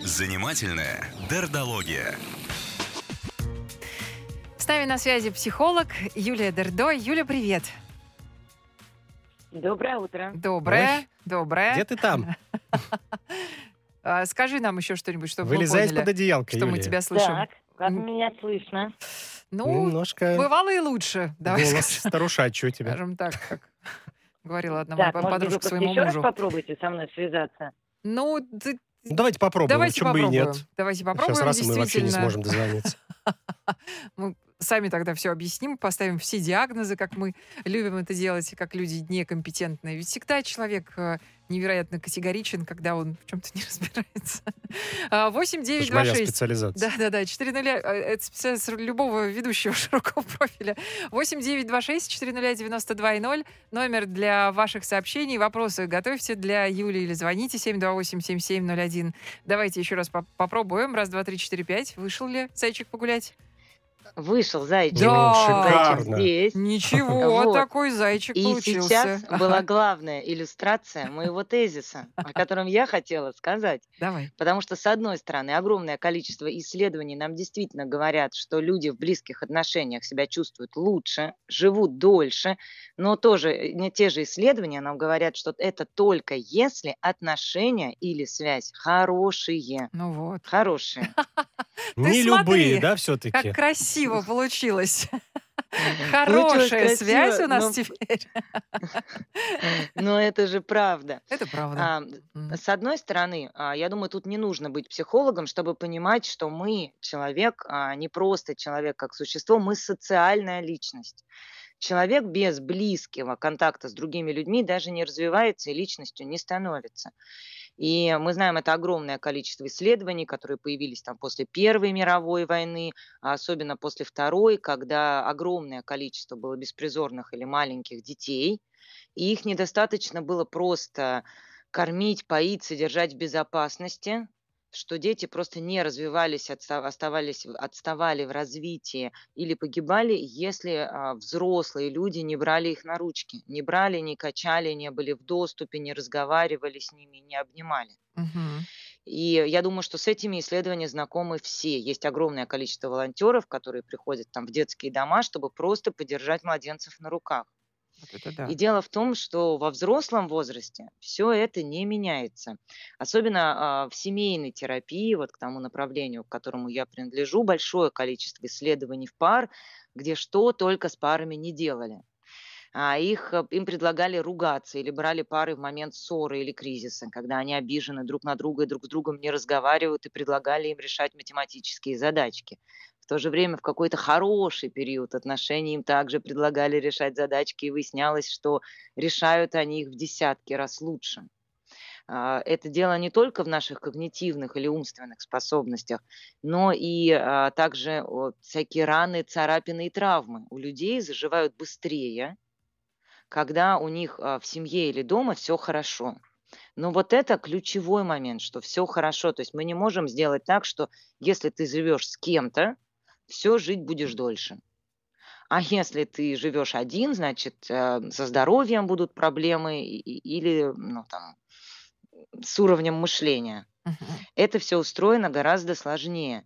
Занимательная дердология. С нами на связи психолог Юлия Дердо. Юля, привет. Доброе утро. Доброе. Ой. Доброе. Где ты там? А, Скажи нам еще что-нибудь, чтобы Вылезай мы поняли, одеялка, что мы Юлия. тебя слышим. Так, как меня слышно? Ну, Немножко бывало и лучше. Давай голос скажем, старушачий у тебя. скажем так, как говорила одна моя Так, быть, подружка просто своему еще раз мужу. попробуйте со мной связаться? Ну, ты- Ну, давайте попробуем, давайте почему бы и попробуем. нет. Давайте попробуем, Сейчас раз и мы вообще не действительно. сможем дозвониться. сами тогда все объясним, поставим все диагнозы, как мы любим это делать, и как люди некомпетентные. Ведь всегда человек э, невероятно категоричен, когда он в чем-то не разбирается. А, 8 Это 9 ж моя 2 6 специализация. Да-да-да, 4 нуля. э, Это специальность любого ведущего широкого профиля. 8 9 2 6 4 нуля 92 и 0. Номер для ваших сообщений. Вопросы готовьте для Юли или звоните 728 7701. Давайте еще раз поп- попробуем. Раз, два, три, четыре, пять. Вышел ли зайчик погулять? Вышел зайчик. Да. Зайчик Шикарно. здесь. Ничего, Вот. такой зайчик И получился. сейчас была главная иллюстрация моего тезиса, о котором я хотела сказать. Давай. Потому что, с одной стороны, огромное количество исследований нам действительно говорят, что люди в близких отношениях себя чувствуют лучше, живут дольше, но тоже э, не те же исследования нам говорят, что это только если отношения или связь хорошие. Ну вот. Хорошие. Не смотри, любые, да, Как все-таки? красиво получилось. Хорошая связь у нас но- теперь. Но это же правда. Это правда. А. С одной стороны, а, я думаю, тут не нужно быть психологом, чтобы понимать, что мы, человек, а, не просто человек как существо, мы социальная личность. Человек без близкого контакта с другими людьми даже не развивается и личностью не становится. И мы знаем, это огромное количество исследований, которые появились там после Первой мировой войны, а особенно после Второй, когда огромное количество было беспризорных или маленьких детей, и их недостаточно было просто кормить, поить, содержать в безопасности, что дети просто не развивались, оставались, отставали в развитии или погибали, если а, взрослые люди не брали их на ручки, не брали, не качали, не были в доступе, не разговаривали с ними, не обнимали. И я думаю, что с этими исследованиями знакомы все. Есть огромное количество волонтеров, которые приходят там в детские дома, чтобы просто подержать младенцев на руках. Это да. И дело в том, что во взрослом возрасте все это не меняется. Особенно а, в семейной терапии, вот к тому направлению, к которому я принадлежу, большое количество исследований в пар, где что только с парами не делали. А их, э, им предлагали ругаться или брали пары в момент ссоры или кризиса, когда они обижены друг на друга и друг с другом не разговаривают, и предлагали им решать математические задачки. В то же время в какой-то хороший период отношений им также предлагали решать задачки, и выяснялось, что решают они их в десятки раз лучше. А, Это дело не только в наших когнитивных или умственных способностях, но и а, также всякие раны, царапины и травмы у людей заживают быстрее, когда у них а, в семье или дома все хорошо. Но вот это ключевой момент, что все хорошо. То есть мы не можем сделать так, что если ты живешь с кем-то, все жить будешь дольше. А если ты живешь один, значит, э, со здоровьем будут проблемы или ну, там, с уровнем мышления. Это все устроено гораздо сложнее.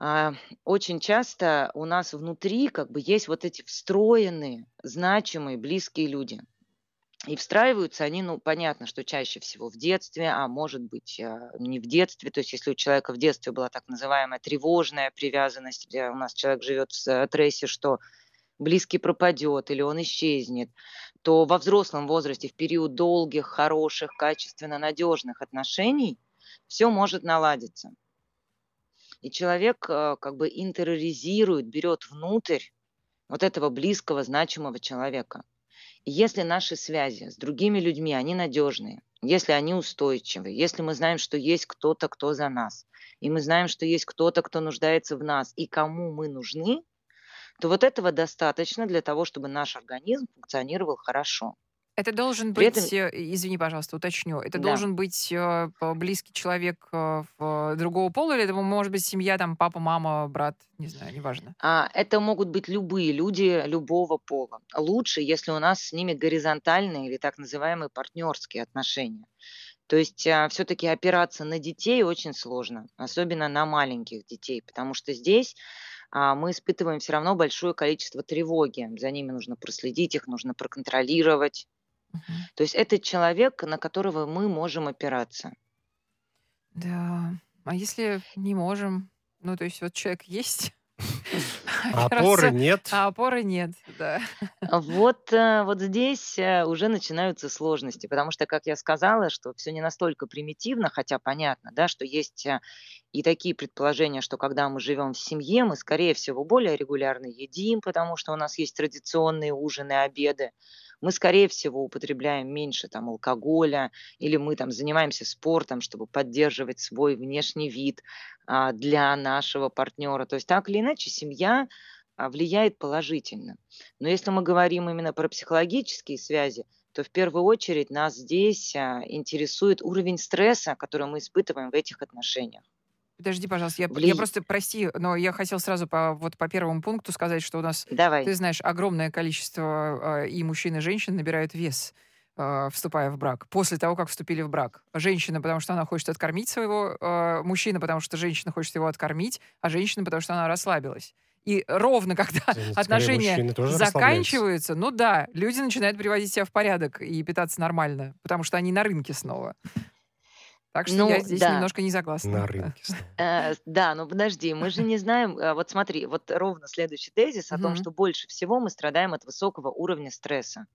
А, Очень часто у нас внутри как бы есть вот эти встроенные, значимые, близкие люди. И встраиваются они, ну, понятно, что чаще всего в детстве, а может быть а, не в детстве. То есть если у человека в детстве была так называемая тревожная привязанность, где у нас человек живет в с- стрессе, что близкий пропадет или он исчезнет, то во взрослом возрасте, в период долгих, хороших, качественно надежных отношений, все может наладиться. И человек э, как бы интероризирует, берет внутрь вот этого близкого, значимого человека. Если наши связи с другими людьми, они надежные, если они устойчивы, если мы знаем, что есть кто-то, кто за нас, и мы знаем, что есть кто-то, кто нуждается в нас, и кому мы нужны, то вот этого достаточно для того, чтобы наш организм функционировал хорошо. Это должен При этом быть, э, извини, пожалуйста, уточню, это Да. должен быть э, близкий человек э, другого пола, или это может быть семья, там, папа, мама, брат, не знаю, неважно. А, это могут быть любые люди любого пола. Лучше, если у нас с ними горизонтальные или так называемые партнерские отношения. То есть все-таки опираться на детей очень сложно, особенно на маленьких детей, потому что здесь а, мы испытываем все равно большое количество тревоги. За ними нужно проследить, их нужно проконтролировать. Мгм. То есть это человек, на которого мы можем опираться. Да. А если не можем? Ну, то есть вот человек есть, А опоры нет. а опоры нет, да. Вот, э, вот здесь э, уже начинаются сложности, потому что, как я сказала, что все не настолько примитивно, хотя понятно, да, что есть э, и такие предположения, что когда мы живем в семье, мы, скорее всего, более регулярно едим, потому что у нас есть традиционные ужины, обеды. Мы, скорее всего, употребляем меньше там алкоголя, или мы там занимаемся спортом, чтобы поддерживать свой внешний вид а, для нашего партнера. То есть так или иначе семья а, влияет положительно. Но если мы говорим именно про психологические связи, то в первую очередь нас здесь а, интересует уровень стресса, который мы испытываем в этих отношениях. Подожди, пожалуйста, я, я Вли... просто, прости, но я хотел сразу по, вот по первому пункту сказать, что у нас, ты Давай. знаешь, огромное количество э, и мужчин, и женщин набирают вес, э, вступая в брак, после того, как вступили в брак. Женщина, потому что она хочет откормить своего э, мужчину, потому что женщина хочет его откормить, а женщина, потому что она расслабилась. И ровно когда Скорее, отношения заканчиваются, ну да, люди начинают приводить себя в порядок и питаться нормально, потому что они на рынке снова. Так что я Ну, здесь да. немножко не согласна. На да. рынке. Э, да, но подожди, мы же не знаем, э, вот смотри, вот ровно следующий тезис о том, что больше всего мы страдаем от высокого уровня стресса.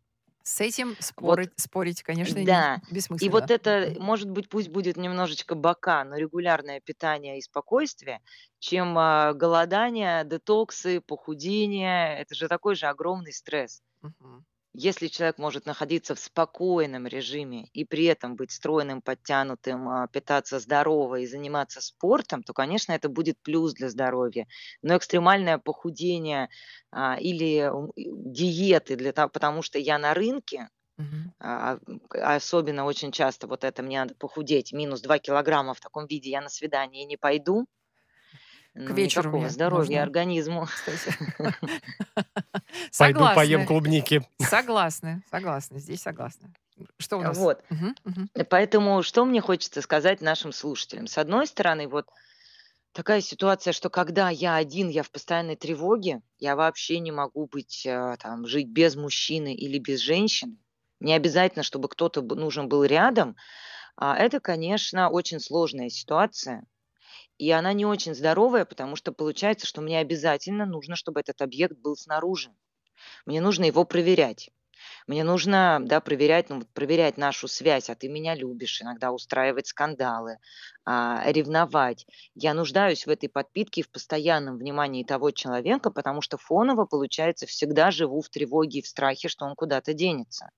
С этим Вот, спорить, спорить, конечно, не- да. И бессмысленно. вот это, может быть, пусть будет немножечко бока, но регулярное питание и спокойствие, чем а, голодание, детоксы, похудение, это же такой же огромный стресс. Мгм. Если человек может находиться в спокойном режиме и при этом быть стройным, подтянутым, а, питаться здорово и заниматься спортом, то, конечно, это будет плюс для здоровья. Но экстремальное похудение а, или диеты, для того, потому что я на рынке, к- особенно очень часто вот это мне надо похудеть, минус 2 килограмма в таком виде я на свидание не пойду. К вечеру никакого здоровья нужно, организму. Пойду поем клубники. согласны, согласны, здесь согласны. Что у нас? Вот. И Поэтому что мне хочется сказать нашим слушателям? С одной стороны, вот такая ситуация, что когда я один, я в постоянной тревоге, я вообще не могу быть, а, там, жить без мужчины или без женщины. Не обязательно, чтобы кто-то нужен был рядом. А Это, конечно, очень сложная ситуация. И она не очень здоровая, потому что получается, что мне обязательно нужно, чтобы этот объект был снаружи. Мне нужно его проверять. Мне нужно, да, проверять, ну, проверять нашу связь, а ты меня любишь, иногда устраивать скандалы, а, ревновать. Я нуждаюсь в этой подпитке и в постоянном внимании того человека, потому что фоново, получается, всегда живу в тревоге и в страхе, что он куда-то денется.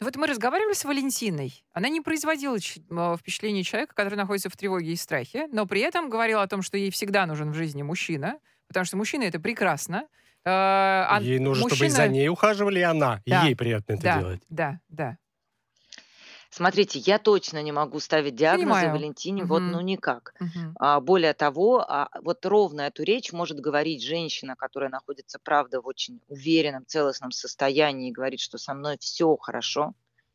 Ну Вот мы разговаривали с Валентиной. Она не производила м, впечатление человека, который находится в тревоге и страхе, но при этом говорила о том, что ей всегда нужен в жизни мужчина, потому что мужчина это прекрасно. Э, а Ей нужно, чтобы и за мужчина... ней ухаживали, и она. и Да, Ей приятно это да, делать. да, да. Смотрите, я точно не могу ставить диагнозы Понимаю. Валентине, вот ну никак. мгм. А, более того, а, вот ровно эту речь может говорить женщина, которая находится, правда, в очень уверенном, целостном состоянии и говорит, что со мной все хорошо.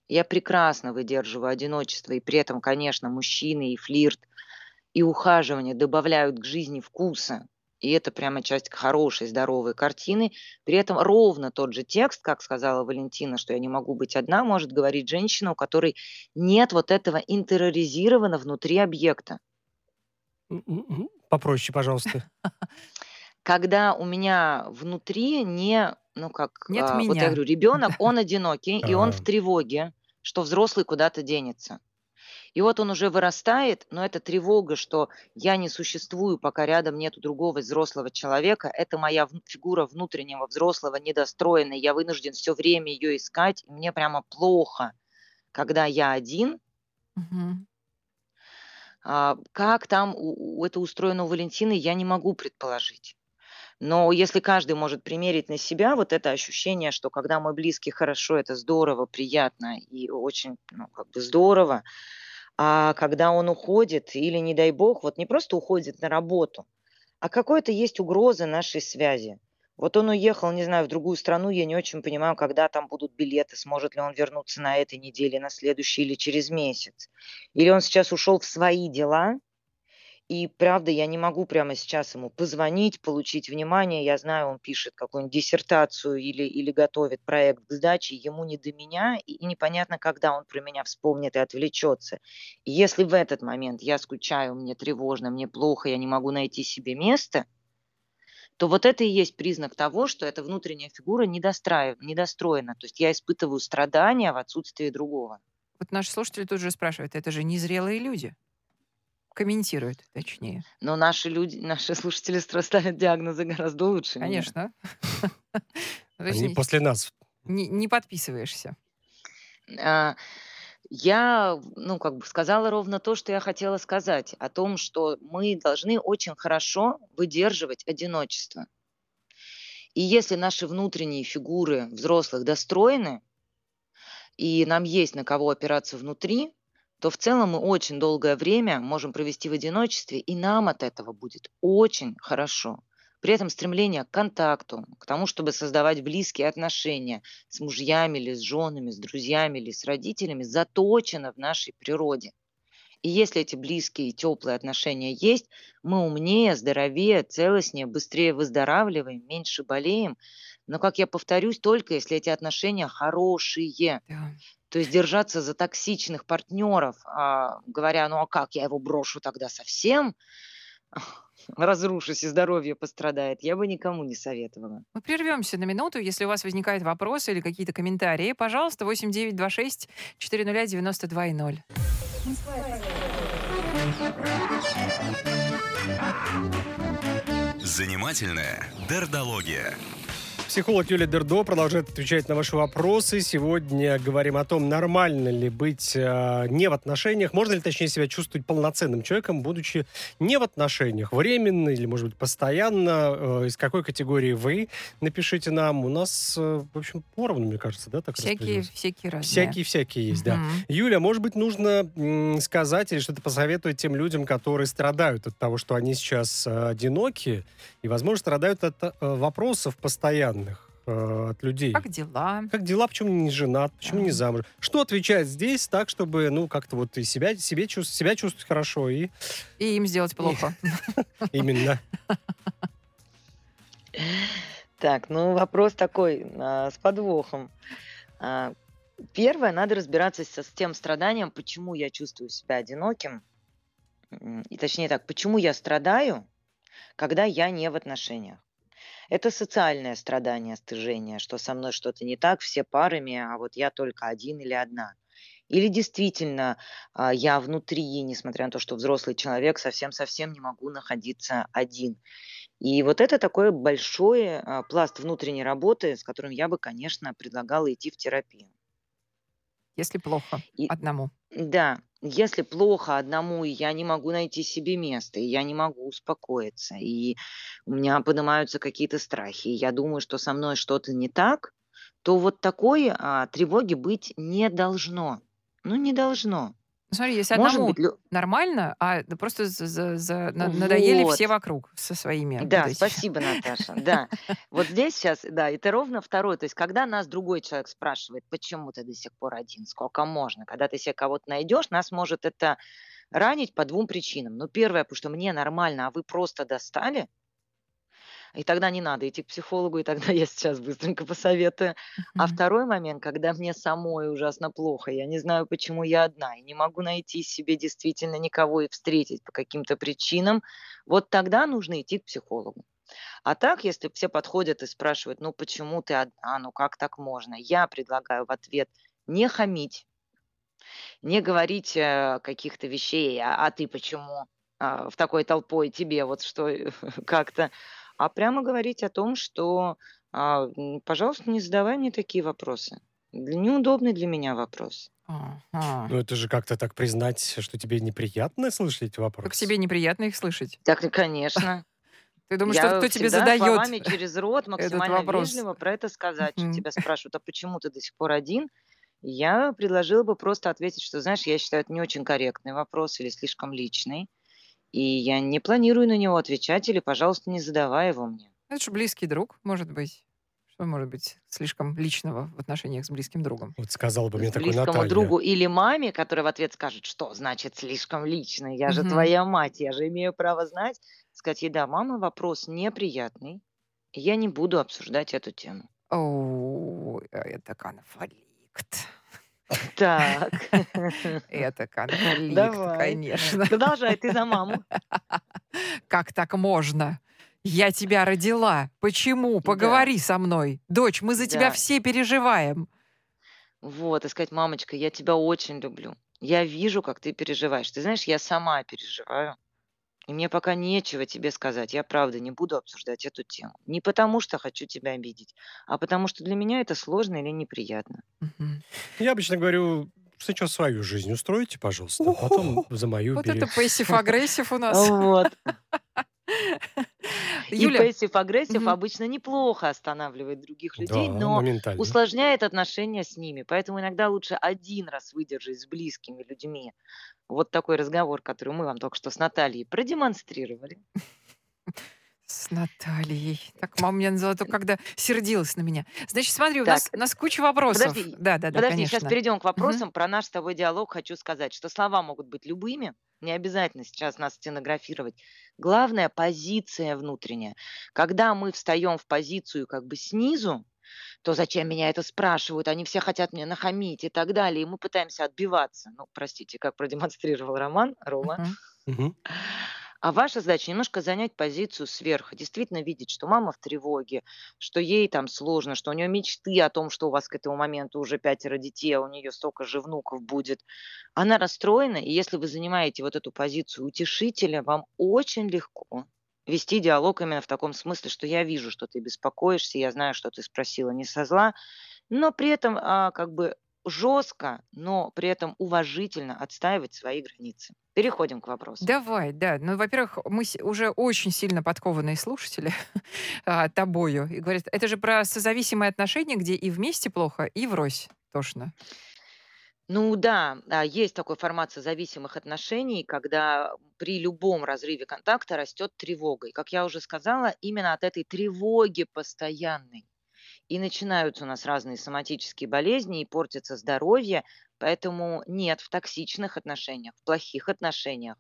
Я прекрасно выдерживаю одиночество, и при этом, конечно, мужчины и флирт, и ухаживание добавляют к жизни вкуса. И это прямо часть хорошей, здоровой картины. При этом ровно тот же текст, как сказала Валентина, что я не могу быть одна, может говорить женщина, у которой нет вот этого интероризировано внутри объекта. Попроще, пожалуйста. Когда у меня внутри не, ну как, Нет а, вот я меня. говорю, ребенок, он одинокий, и он в Ага. тревоге, что взрослый куда-то денется. И вот он уже вырастает, но эта тревога, что я не существую, пока рядом нету другого взрослого человека, это моя фигура внутреннего взрослого недостроенная, я вынужден все время ее искать, и мне прямо плохо, когда я один. Мгм. А, Как там у- у- это устроено у Валентины, я не могу предположить. Но если каждый может примерить на себя вот это ощущение, что когда мой близкий хорошо, это здорово, приятно и очень ну, как бы здорово, а когда он уходит или, не дай бог, вот не просто уходит на работу, а какой-то есть угроза нашей связи. Вот он уехал, не знаю, в другую страну, я не очень понимаю, когда там будут билеты, сможет ли он вернуться на этой неделе, на следующей или через месяц. Или он сейчас ушел в свои дела, и правда, я не могу прямо сейчас ему позвонить, получить внимание. Я знаю, он пишет какую-нибудь диссертацию или, или готовит проект к сдаче, ему не до меня, и, непонятно, когда он про меня вспомнит и отвлечется. И если в этот момент я скучаю, мне тревожно, мне плохо, я не могу найти себе место, то вот это и есть признак того, что эта внутренняя фигура недостроена. То есть я испытываю страдания в отсутствии другого. Вот наши слушатели тут же спрашивают, это же незрелые люди комментируют, точнее. Но наши люди, наши слушатели ставят диагнозы гораздо лучше. Конечно. Они после нас. Не подписываешься. А, я, ну, как бы сказала ровно то, что я хотела сказать, о том, что мы должны очень хорошо выдерживать одиночество. И если наши внутренние фигуры взрослых достроены, и нам есть на кого опираться внутри, то в целом мы очень долгое время можем провести в одиночестве, и нам от этого будет очень хорошо. При этом стремление к контакту, к тому, чтобы создавать близкие отношения с мужьями или с женами, с друзьями или с родителями, заточено в нашей природе. И если эти близкие и теплые отношения есть, мы умнее, здоровее, целостнее, быстрее выздоравливаем, меньше болеем. Но, как я повторюсь, только если эти отношения хорошие. Да. То есть держаться за токсичных партнеров, а, говоря, ну а как, я его брошу тогда совсем, разрушусь и здоровье пострадает, я бы никому не советовала. Мы прервемся на минуту. Если у вас возникают вопросы или какие-то комментарии, пожалуйста, 8926 400 92 Занимательная дердология. Психолог Юлия Дердо продолжает отвечать на ваши вопросы. Сегодня говорим о том, нормально ли быть э, не в отношениях, можно ли, точнее, себя чувствовать полноценным человеком, будучи не в отношениях, временно или, может быть, постоянно. Э, из какой категории вы? Напишите нам. У нас, э, в общем, поровну, мне кажется, да? Так всякие, всякие разные. Всякие-всякие есть, да. Юля, может быть, нужно м, сказать или что-то посоветовать тем людям, которые страдают от того, что они сейчас э, одиноки и, возможно, страдают от э, вопросов постоянно э, от людей. Как дела? Как дела, почему не женат, почему не замуж? Что отвечать здесь так, чтобы, ну, как-то вот и себя, себе чувств, себя чувствовать хорошо и... И им сделать плохо. Именно. Так, ну вопрос такой, а, с подвохом. А, первое, надо разбираться с тем страданием, почему я чувствую себя одиноким. И точнее так, почему я страдаю, когда я не в отношениях. Это социальное страдание, стыжение, что со мной что-то не так, все парами, а вот я только один или одна. Или действительно а, я внутри, несмотря на то, что взрослый человек, совсем-совсем не могу находиться один. И вот это такой большой а, пласт внутренней работы, с которым я бы, конечно, предлагала идти в терапию. Если плохо и, одному. Да, если плохо одному, и я не могу найти себе место, и я не могу успокоиться, и у меня поднимаются какие-то страхи, и я думаю, что со мной что-то не так, то вот такой а, тревоги быть не должно. Ну, не должно. Ну, смотри, если Может одному быть, нормально, а просто за, за, надоели вот. все вокруг со своими. Да, вот спасибо, Наташа. Да. Вот здесь сейчас, да, это ровно второе. То есть, когда нас другой человек спрашивает, почему ты до сих пор один, сколько можно, когда ты себе кого-то найдешь, нас может это ранить по двум причинам. Ну, первое, потому что мне нормально, а вы просто достали. И тогда не надо идти к психологу, и тогда я сейчас быстренько посоветую. А второй момент, когда мне самой ужасно плохо, я не знаю, почему я одна, и не могу найти себе действительно никого и встретить по каким-то причинам, вот тогда нужно идти к психологу. А так, если все подходят и спрашивают, ну почему ты одна, ну как так можно, я предлагаю в ответ не хамить, не говорить э, каких-то вещей, а, а ты почему а, в такой толпой тебе вот что как-то а прямо говорить о том, что, а, пожалуйста, не задавай мне такие вопросы. Неудобный для меня вопрос. Ага. Ну, это же как-то так признать, что тебе неприятно слышать эти вопросы. Как себе неприятно их слышать. Так, конечно. Ты думаешь, что кто тебе задает словами через рот максимально вежливо про это сказать, что тебя спрашивают, а почему ты до сих пор один? Я предложила бы просто ответить, что, знаешь, я считаю, это не очень корректный вопрос или слишком личный, и я не планирую на него отвечать, или, пожалуйста, не задавай его мне. Это же близкий друг, может быть. Что может быть слишком личного в отношениях с близким другом? Вот сказала бы мне такой близкому Наталья. другу или маме, которая в ответ скажет, что значит слишком личный, я же Мгм. твоя мать, я же имею право знать, сказать ей, да, мама, вопрос неприятный, и я не буду обсуждать эту тему. О, это конфликт. Так, Это конфликт, давай, конечно. продолжай, ты за маму. Как так можно? Я тебя родила. Почему? Да, Поговори со мной. Дочь, мы за тебя да. все переживаем. Вот, и сказать, мамочка, я тебя очень люблю. Я вижу, как ты переживаешь. Ты знаешь, я сама переживаю. И мне пока нечего тебе сказать. Я правда не буду обсуждать эту тему. Не потому, что хочу тебя обидеть, а потому, что для меня это сложно или неприятно. Мгм. Я обычно говорю, сначала свою жизнь устройте, пожалуйста, а потом за мою Вот это бери. passive-aggressive у нас. Вот. И Юля, passive-aggressive мгм. обычно неплохо останавливает других людей, Да, но моментально. усложняет отношения с ними. Поэтому иногда лучше один раз выдержать с близкими людьми вот такой разговор, который мы вам только что с Натальей продемонстрировали. с Натальей. Так мама меня назвала только когда сердилась на меня. Значит, смотри, у Так, нас, у нас куча вопросов. подожди, Да, да, да, подожди, сейчас конечно. перейдем к Мгм. вопросам. Про наш с тобой диалог хочу сказать, что слова могут быть любыми, не обязательно сейчас нас стенографировать. Главное– позиция внутренняя. Когда мы встаем в позицию как бы снизу, то зачем меня это спрашивают, они все хотят мне нахамить и так далее, и мы пытаемся отбиваться. Ну, простите, как продемонстрировал Роман, Рома. Мгм. Мгм. А ваша задача немножко занять позицию сверху, действительно видеть, что мама в тревоге, что ей там сложно, что у нее мечты о том, что у вас к этому моменту уже пятеро детей, а у нее столько же внуков будет. Она расстроена, и если вы занимаете вот эту позицию утешителя, вам очень легко вести диалог именно в таком смысле, что я вижу, что ты беспокоишься, я знаю, что ты спросила не со зла, но при этом а, как бы жестко, но при этом уважительно отстаивать свои границы. Переходим к вопросу. Давай, да. Ну, во-первых, мы уже очень сильно подкованные слушатели а, тобою. И говорят, это же про созависимые отношения, где и вместе плохо, и врозь тошно. Ну да, а, есть такой формат созависимых отношений, когда при любом разрыве контакта растет тревога. И, как я уже сказала, именно от этой тревоги постоянной и начинаются у нас разные соматические болезни, и портится здоровье. Поэтому нет, в токсичных отношениях, в плохих отношениях,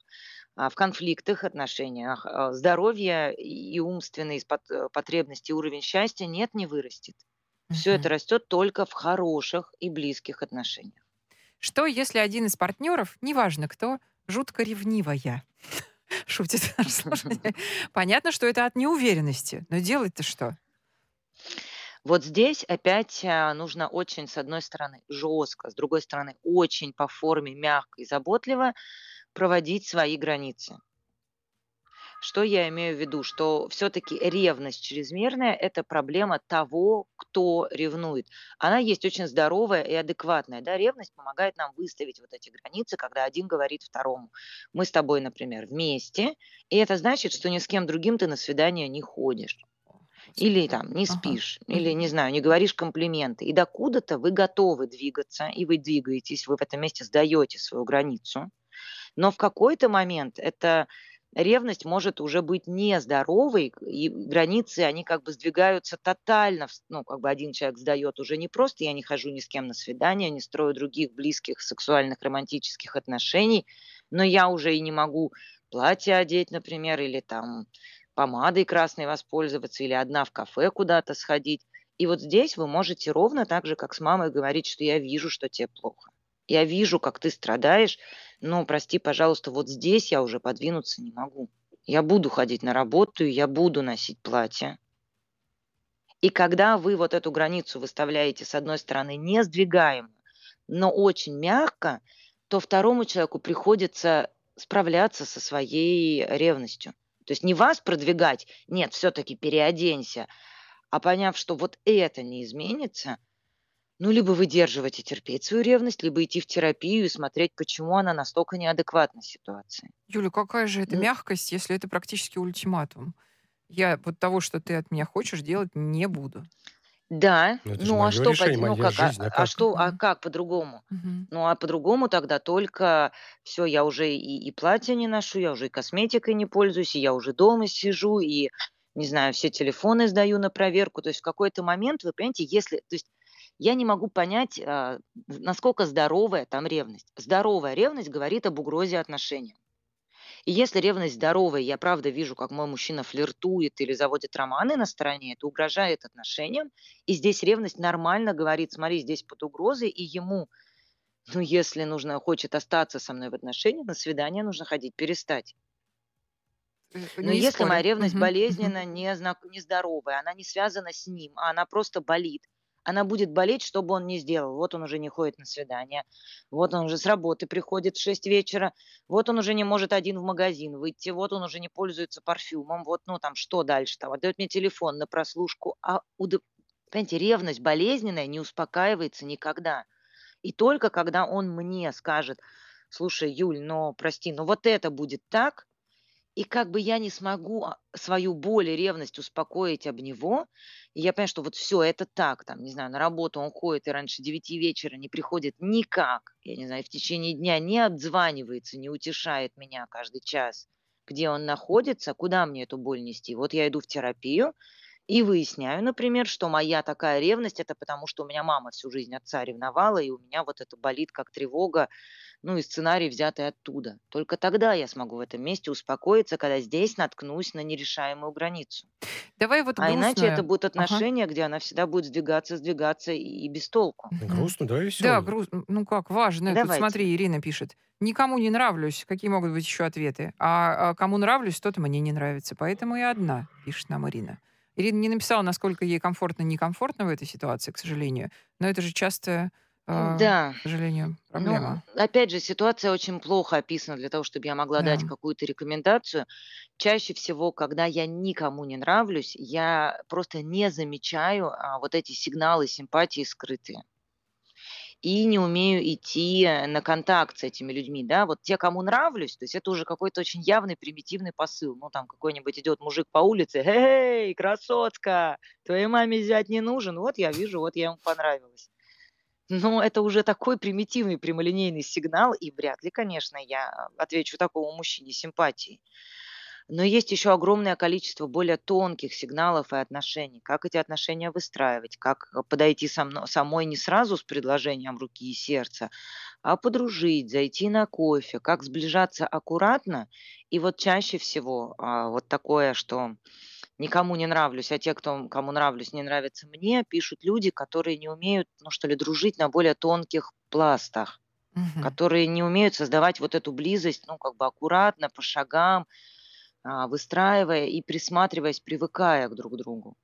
а, в конфликтных отношениях а, здоровье и умственные э, потребности, уровень счастья нет, не вырастет. Все это растет только в хороших и близких отношениях. Что, если один из партнеров, неважно кто, жутко ревнивая? Шутит. Понятно, что это от неуверенности. Но делать-то что? Вот здесь опять а, нужно очень, с одной стороны, жестко, с другой стороны, очень по форме мягко и заботливо проводить свои границы. Что я имею в виду? Что все-таки ревность чрезмерная– это проблема того, кто ревнует. Она есть очень здоровая и адекватная. Да? Ревность помогает нам выставить вот эти границы, когда один говорит второму. Мы с тобой, например, вместе, и это значит, что ни с кем другим ты на свидание не ходишь. Или там не Ага. спишь, или, Мгм. не знаю, не говоришь комплименты. И докуда-то вы готовы двигаться, и вы двигаетесь, вы в этом месте сдаете свою границу. Но в какой-то момент эта ревность может уже быть нездоровой, и границы, они как бы сдвигаются тотально. Ну, как бы один человек сдает уже не просто «я не хожу ни с кем на свидание, не строю других близких сексуальных романтических отношений», но я уже и не могу платье одеть, например, или там помадой красной воспользоваться, или одна в кафе куда-то сходить. И вот здесь вы можете ровно так же, как с мамой, говорить, что я вижу, что тебе плохо. Я вижу, как ты страдаешь, но, прости, пожалуйста, вот здесь я уже подвинуться не могу. Я буду ходить на работу, я буду носить платье. И когда вы вот эту границу выставляете, с одной стороны, не сдвигаемо, но очень мягко, то второму человеку приходится справляться со своей ревностью. То есть не вас продвигать, нет, все-таки переоденься, а поняв, что вот это не изменится, ну, либо выдерживать и терпеть свою ревность, либо идти в терапию и смотреть, почему она настолько неадекватна ситуации. Юля, какая же это Ну, мягкость, если это практически ультиматум? Я вот того, что ты от меня хочешь, делать не буду. Да, Ну, это же ну а моё что, по- решение, ну моя как, а, жизнь, а а как? что, а Мгм. как по-другому? Мгм. Ну а по-другому тогда только все, я уже и, и платье не ношу, я уже и косметикой не пользуюсь, и я уже дома сижу, и, не знаю, все телефоны сдаю на проверку. То есть в какой-то момент, вы понимаете, если... То есть я не могу понять, а, насколько здоровая там ревность. Здоровая ревность говорит об угрозе отношениям. И если ревность здоровая, я правда вижу, как мой мужчина флиртует или заводит романы на стороне, это угрожает отношениям. И здесь ревность нормально говорит, смотри, здесь под угрозой, и ему, ну, если нужно, хочет остаться со мной в отношениях, на свидание нужно ходить, перестать. Э, Но не если моя спорю. ревность Мгм, мгм. болезненна, не нездоровая, она не связана с ним, а она просто болит, она будет болеть, что бы он ни сделал. Вот он уже не ходит на свидание, вот он уже с работы приходит в 6 вечера, вот он уже не может один в магазин выйти, вот он уже не пользуется парфюмом, вот, ну, там, что дальше там, отдает мне телефон на прослушку. А, удо- понимаете, ревность болезненная не успокаивается никогда. И только когда он мне скажет, слушай, Юль, но прости, но вот это будет так, и как бы я не смогу а, свою боль и ревность успокоить об него, и я понимаю, что вот все это так, там, не знаю, на работу он ходит и раньше 9 вечера не приходит никак, я не знаю, в течение дня не обзванивается, не утешает меня каждый час, где он находится, куда мне эту боль нести. Вот я иду в терапию и выясняю, например, что моя такая ревность, это потому, что у меня мама всю жизнь отца ревновала, и у меня вот это болит как тревога, ну и сценарий взятый оттуда. Только тогда я смогу в этом месте успокоиться, когда здесь наткнусь на нерешаемую границу. Давай вот А иначе это грустную. будут Ага. отношения, где она всегда будет сдвигаться, сдвигаться и, и без толку. Грустно, да, Да, весело? грустно. Ну как, важно. Тут Давайте. смотри, Ирина пишет. Никому не нравлюсь. Какие могут быть еще ответы? А, а кому нравлюсь, тот мне не нравится. Поэтому и одна, пишет нам Ирина. Ирина не написала, насколько ей комфортно, некомфортно в этой ситуации, к сожалению. Но это же часто, Да. к сожалению, Ну, проблема. опять же, ситуация очень плохо описана для того, чтобы я могла Да. дать какую-то рекомендацию. Чаще всего, когда я никому не нравлюсь, я просто не замечаю а, вот эти сигналы симпатии скрытые. И не умею идти на контакт с этими людьми, да, вот те, кому нравлюсь, то есть это уже какой-то очень явный примитивный посыл, ну, там какой-нибудь идет мужик по улице, эй, красотка, твоей маме взять не нужен, вот я вижу, вот я ему понравилась. Ну, это уже такой примитивный прямолинейный сигнал, и вряд ли, конечно, я отвечу такому мужчине симпатией. Но есть еще огромное количество более тонких сигналов и отношений. Как эти отношения выстраивать, как э, подойти со мно- самой не сразу с предложением руки и сердца, а подружить, зайти на кофе, как сближаться аккуратно. И вот чаще всего а, вот такое, что никому не нравлюсь, а те, кто, кому нравлюсь, не нравятся мне, пишут люди, которые не умеют, ну что ли, дружить на более тонких пластах, Мгм. которые не умеют создавать вот эту близость, ну как бы аккуратно, по шагам, а, выстраивая и присматриваясь, привыкая к друг другу.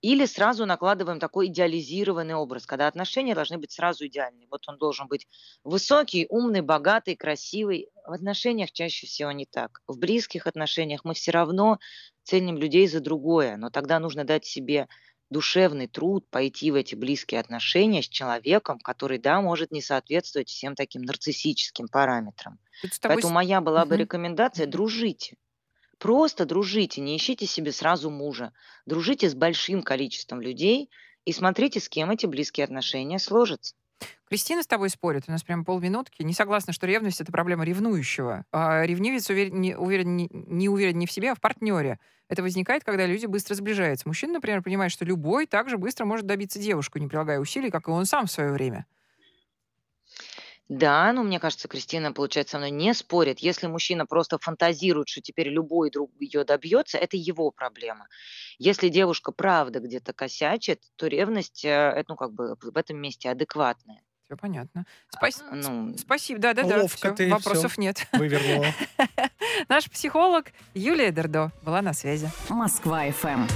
Или сразу накладываем такой идеализированный образ, когда отношения должны быть сразу идеальные. Вот он должен быть высокий, умный, богатый, красивый. В отношениях чаще всего не так. В близких отношениях мы все равно ценим людей за другое, но тогда нужно дать себе душевный труд пойти в эти близкие отношения с человеком, который, да, может не соответствовать всем таким нарциссическим параметрам. Тобой Поэтому моя была бы рекомендация: дружите. Просто дружите, не ищите себе сразу мужа. Дружите с большим количеством людей и смотрите, с кем эти близкие отношения сложатся. Кристина с тобой спорит, у нас прям полминутки. Не согласна, что ревность это проблема ревнующего. А ревнивец уверен, не, уверен, не, не уверен не в себе, а в партнере. Это возникает, когда люди быстро сближаются. Мужчина, например, понимает, что любой также быстро может добиться девушку, не прилагая усилий, как и он сам в свое время. Да, но мне кажется, Кристина, получается, со мной не спорит. Если мужчина просто фантазирует, что теперь любой друг ее добьется, это его проблема. Если девушка правда где-то косячит, то ревность, э, это, ну, как бы в этом месте адекватная. Все понятно. Спас- А, ну, Спасибо, да-да-да. Ловко всё, ты Вопросов всё. нет. Вывернула. Наш психолог Юлия Дердо была на связи. Москва FM.